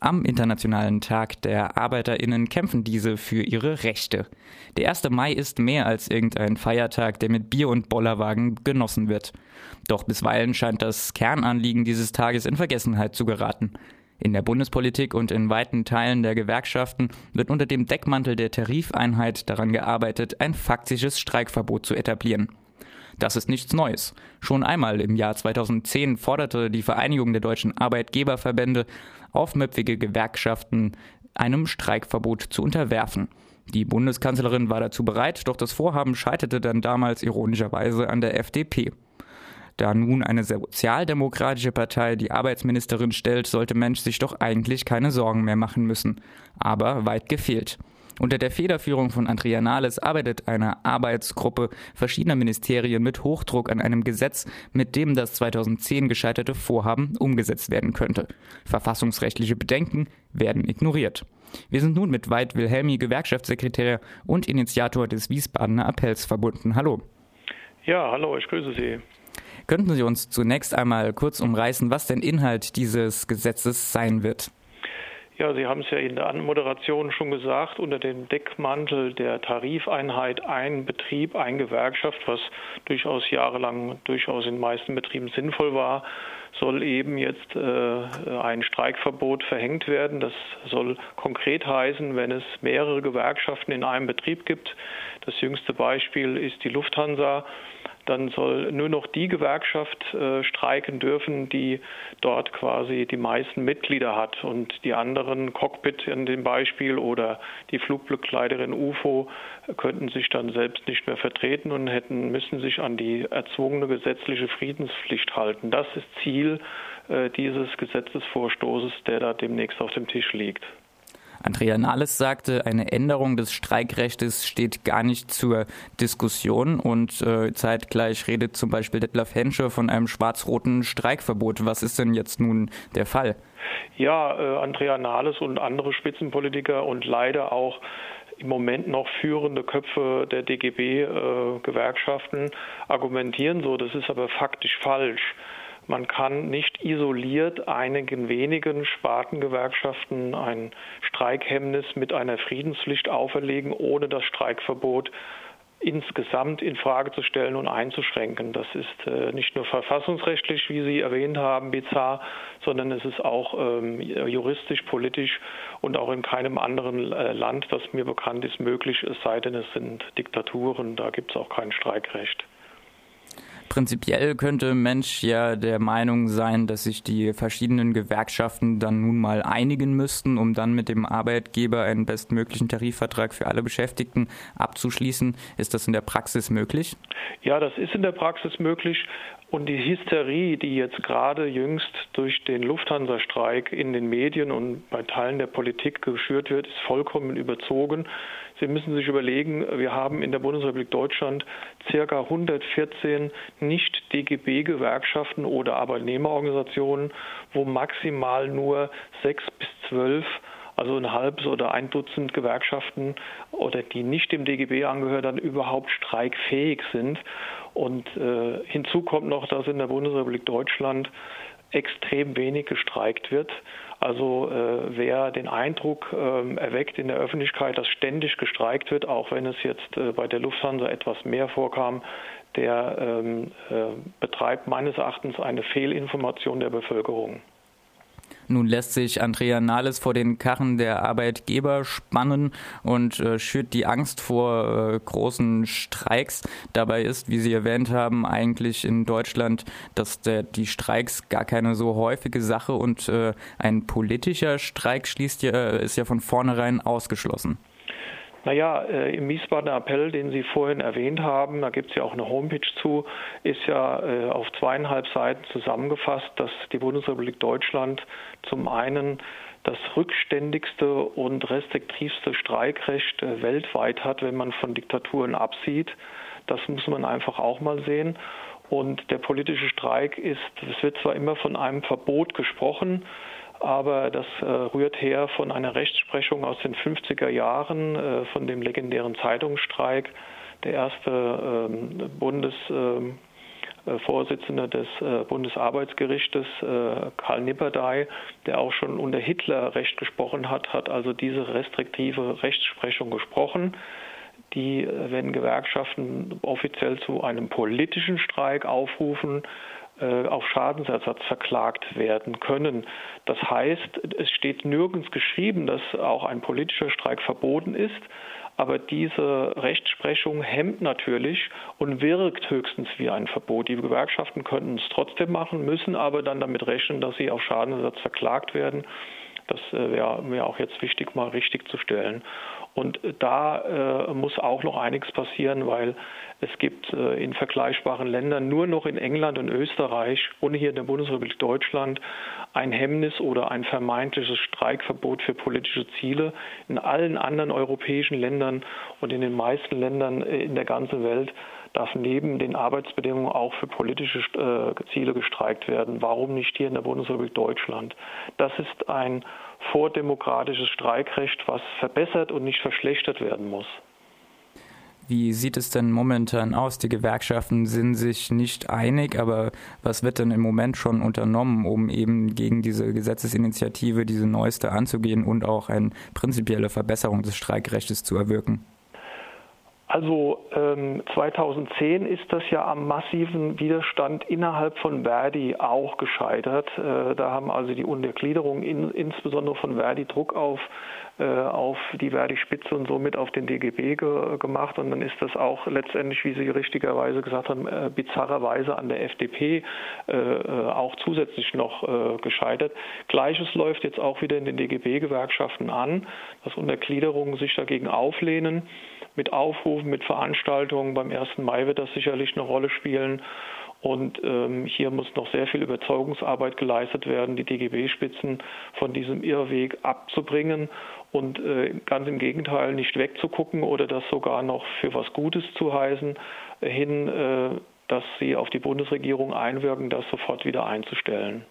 Am Internationalen Tag der Arbeiterinnen kämpfen diese für ihre Rechte. Der 1. Mai ist mehr als irgendein Feiertag, der mit Bier und Bollerwagen genossen wird. Doch bisweilen scheint das Kernanliegen dieses Tages in Vergessenheit zu geraten. In der Bundespolitik und in weiten Teilen der Gewerkschaften wird unter dem Deckmantel der Tarifeinheit daran gearbeitet, ein faktisches Streikverbot zu etablieren. Das ist nichts Neues. Schon einmal im Jahr 2010 forderte die Vereinigung der deutschen Arbeitgeberverbände aufmüpfige Gewerkschaften einem Streikverbot zu unterwerfen. Die Bundeskanzlerin war dazu bereit, doch das Vorhaben scheiterte dann damals ironischerweise an der FDP. Da nun eine sozialdemokratische Partei die Arbeitsministerin stellt, sollte Mensch sich doch eigentlich keine Sorgen mehr machen müssen. Aber weit gefehlt. Unter der Federführung von Andrea Nahles arbeitet eine Arbeitsgruppe verschiedener Ministerien mit Hochdruck an einem Gesetz, mit dem das 2010 gescheiterte Vorhaben umgesetzt werden könnte. Verfassungsrechtliche Bedenken werden ignoriert. Wir sind nun mit Veit Wilhelmi, Gewerkschaftssekretär und Initiator des Wiesbadener Appells verbunden. Hallo. Ja, hallo, ich grüße Sie. Könnten Sie uns zunächst einmal kurz umreißen, was denn Inhalt dieses Gesetzes sein wird? Ja, Sie haben es ja in der Anmoderation schon gesagt, unter dem Deckmantel der Tarifeinheit ein Betrieb, ein Gewerkschaft, was durchaus jahrelang durchaus in den meisten Betrieben sinnvoll war, soll eben jetzt äh, ein Streikverbot verhängt werden. Das soll konkret heißen, wenn es mehrere Gewerkschaften in einem Betrieb gibt. Das jüngste Beispiel ist die Lufthansa dann soll nur noch die Gewerkschaft äh, streiken dürfen, die dort quasi die meisten Mitglieder hat. Und die anderen, Cockpit in dem Beispiel oder die Flugbegleiterin UFO, könnten sich dann selbst nicht mehr vertreten und hätten, müssen sich an die erzwungene gesetzliche Friedenspflicht halten. Das ist Ziel äh, dieses Gesetzesvorstoßes, der da demnächst auf dem Tisch liegt. Andrea Nahles sagte, eine Änderung des Streikrechtes steht gar nicht zur Diskussion und äh, zeitgleich redet zum Beispiel Detlef Hensche von einem schwarz-roten Streikverbot. Was ist denn jetzt nun der Fall? Ja, äh, Andrea Nahles und andere Spitzenpolitiker und leider auch im Moment noch führende Köpfe der DGB-Gewerkschaften äh, argumentieren so. Das ist aber faktisch falsch. Man kann nicht isoliert einigen wenigen Spartengewerkschaften ein Streikhemmnis mit einer Friedenspflicht auferlegen, ohne das Streikverbot insgesamt in Frage zu stellen und einzuschränken. Das ist äh, nicht nur verfassungsrechtlich, wie Sie erwähnt haben, bizarr, sondern es ist auch ähm, juristisch, politisch und auch in keinem anderen äh, Land, das mir bekannt ist, möglich, es sei denn, es sind Diktaturen, da gibt es auch kein Streikrecht. Prinzipiell könnte Mensch ja der Meinung sein, dass sich die verschiedenen Gewerkschaften dann nun mal einigen müssten, um dann mit dem Arbeitgeber einen bestmöglichen Tarifvertrag für alle Beschäftigten abzuschließen. Ist das in der Praxis möglich? Ja, das ist in der Praxis möglich. Und die Hysterie, die jetzt gerade jüngst durch den Lufthansa-Streik in den Medien und bei Teilen der Politik geschürt wird, ist vollkommen überzogen. Sie müssen sich überlegen, wir haben in der Bundesrepublik Deutschland circa 114 Nicht-DGB-Gewerkschaften oder Arbeitnehmerorganisationen, wo maximal nur sechs bis zwölf also ein halbes oder ein Dutzend Gewerkschaften oder die nicht dem DGB angehören, dann überhaupt streikfähig sind. Und äh, hinzu kommt noch, dass in der Bundesrepublik Deutschland extrem wenig gestreikt wird. Also äh, wer den Eindruck äh, erweckt in der Öffentlichkeit, dass ständig gestreikt wird, auch wenn es jetzt äh, bei der Lufthansa etwas mehr vorkam, der ähm, äh, betreibt meines Erachtens eine Fehlinformation der Bevölkerung. Nun lässt sich Andrea Nahles vor den Karren der Arbeitgeber spannen und äh, schürt die Angst vor äh, großen Streiks. Dabei ist, wie Sie erwähnt haben, eigentlich in Deutschland, dass der, die Streiks gar keine so häufige Sache und äh, ein politischer Streik schließt ja, ist ja von vornherein ausgeschlossen. Naja, äh, im Wiesbadener Appell, den Sie vorhin erwähnt haben, da gibt es ja auch eine Homepage zu, ist ja äh, auf zweieinhalb Seiten zusammengefasst, dass die Bundesrepublik Deutschland zum einen das rückständigste und restriktivste Streikrecht äh, weltweit hat, wenn man von Diktaturen absieht. Das muss man einfach auch mal sehen. Und der politische Streik ist, es wird zwar immer von einem Verbot gesprochen, aber das äh, rührt her von einer Rechtsprechung aus den 50er Jahren, äh, von dem legendären Zeitungsstreik. Der erste ähm, Bundes, ähm, äh, des äh, Bundesarbeitsgerichtes, äh, Karl Nipperdey, der auch schon unter Hitler Recht gesprochen hat, hat also diese restriktive Rechtsprechung gesprochen die, wenn Gewerkschaften offiziell zu einem politischen Streik aufrufen, auf Schadensersatz verklagt werden können. Das heißt, es steht nirgends geschrieben, dass auch ein politischer Streik verboten ist, aber diese Rechtsprechung hemmt natürlich und wirkt höchstens wie ein Verbot. Die Gewerkschaften könnten es trotzdem machen, müssen aber dann damit rechnen, dass sie auf Schadenersatz verklagt werden. Das äh, wäre mir auch jetzt wichtig, mal richtig zu stellen. Und da äh, muss auch noch einiges passieren, weil es gibt äh, in vergleichbaren Ländern nur noch in England und Österreich und hier in der Bundesrepublik Deutschland ein Hemmnis oder ein vermeintliches Streikverbot für politische Ziele. In allen anderen europäischen Ländern und in den meisten Ländern äh, in der ganzen Welt darf neben den Arbeitsbedingungen auch für politische äh, Ziele gestreikt werden. Warum nicht hier in der Bundesrepublik Deutschland? Das ist ein vordemokratisches Streikrecht, was verbessert und nicht verschlechtert werden muss. Wie sieht es denn momentan aus? Die Gewerkschaften sind sich nicht einig, aber was wird denn im Moment schon unternommen, um eben gegen diese Gesetzesinitiative, diese neueste anzugehen und auch eine prinzipielle Verbesserung des Streikrechts zu erwirken? Also ähm, 2010 ist das ja am massiven Widerstand innerhalb von Verdi auch gescheitert. Äh, da haben also die Untergliederungen in, insbesondere von Verdi Druck auf, auf die Verdi-Spitze und somit auf den DGB ge gemacht. Und dann ist das auch letztendlich, wie Sie richtigerweise gesagt haben, äh, bizarrerweise an der FDP äh, äh, auch zusätzlich noch äh, gescheitert. Gleiches läuft jetzt auch wieder in den DGB-Gewerkschaften an, dass Untergliederungen sich dagegen auflehnen mit Aufrufen, mit Veranstaltungen. Beim 1. Mai wird das sicherlich eine Rolle spielen. Und ähm, hier muss noch sehr viel Überzeugungsarbeit geleistet werden, die DGB-Spitzen von diesem Irrweg abzubringen und äh, ganz im Gegenteil nicht wegzugucken oder das sogar noch für was Gutes zu heißen, hin, äh, dass sie auf die Bundesregierung einwirken, das sofort wieder einzustellen.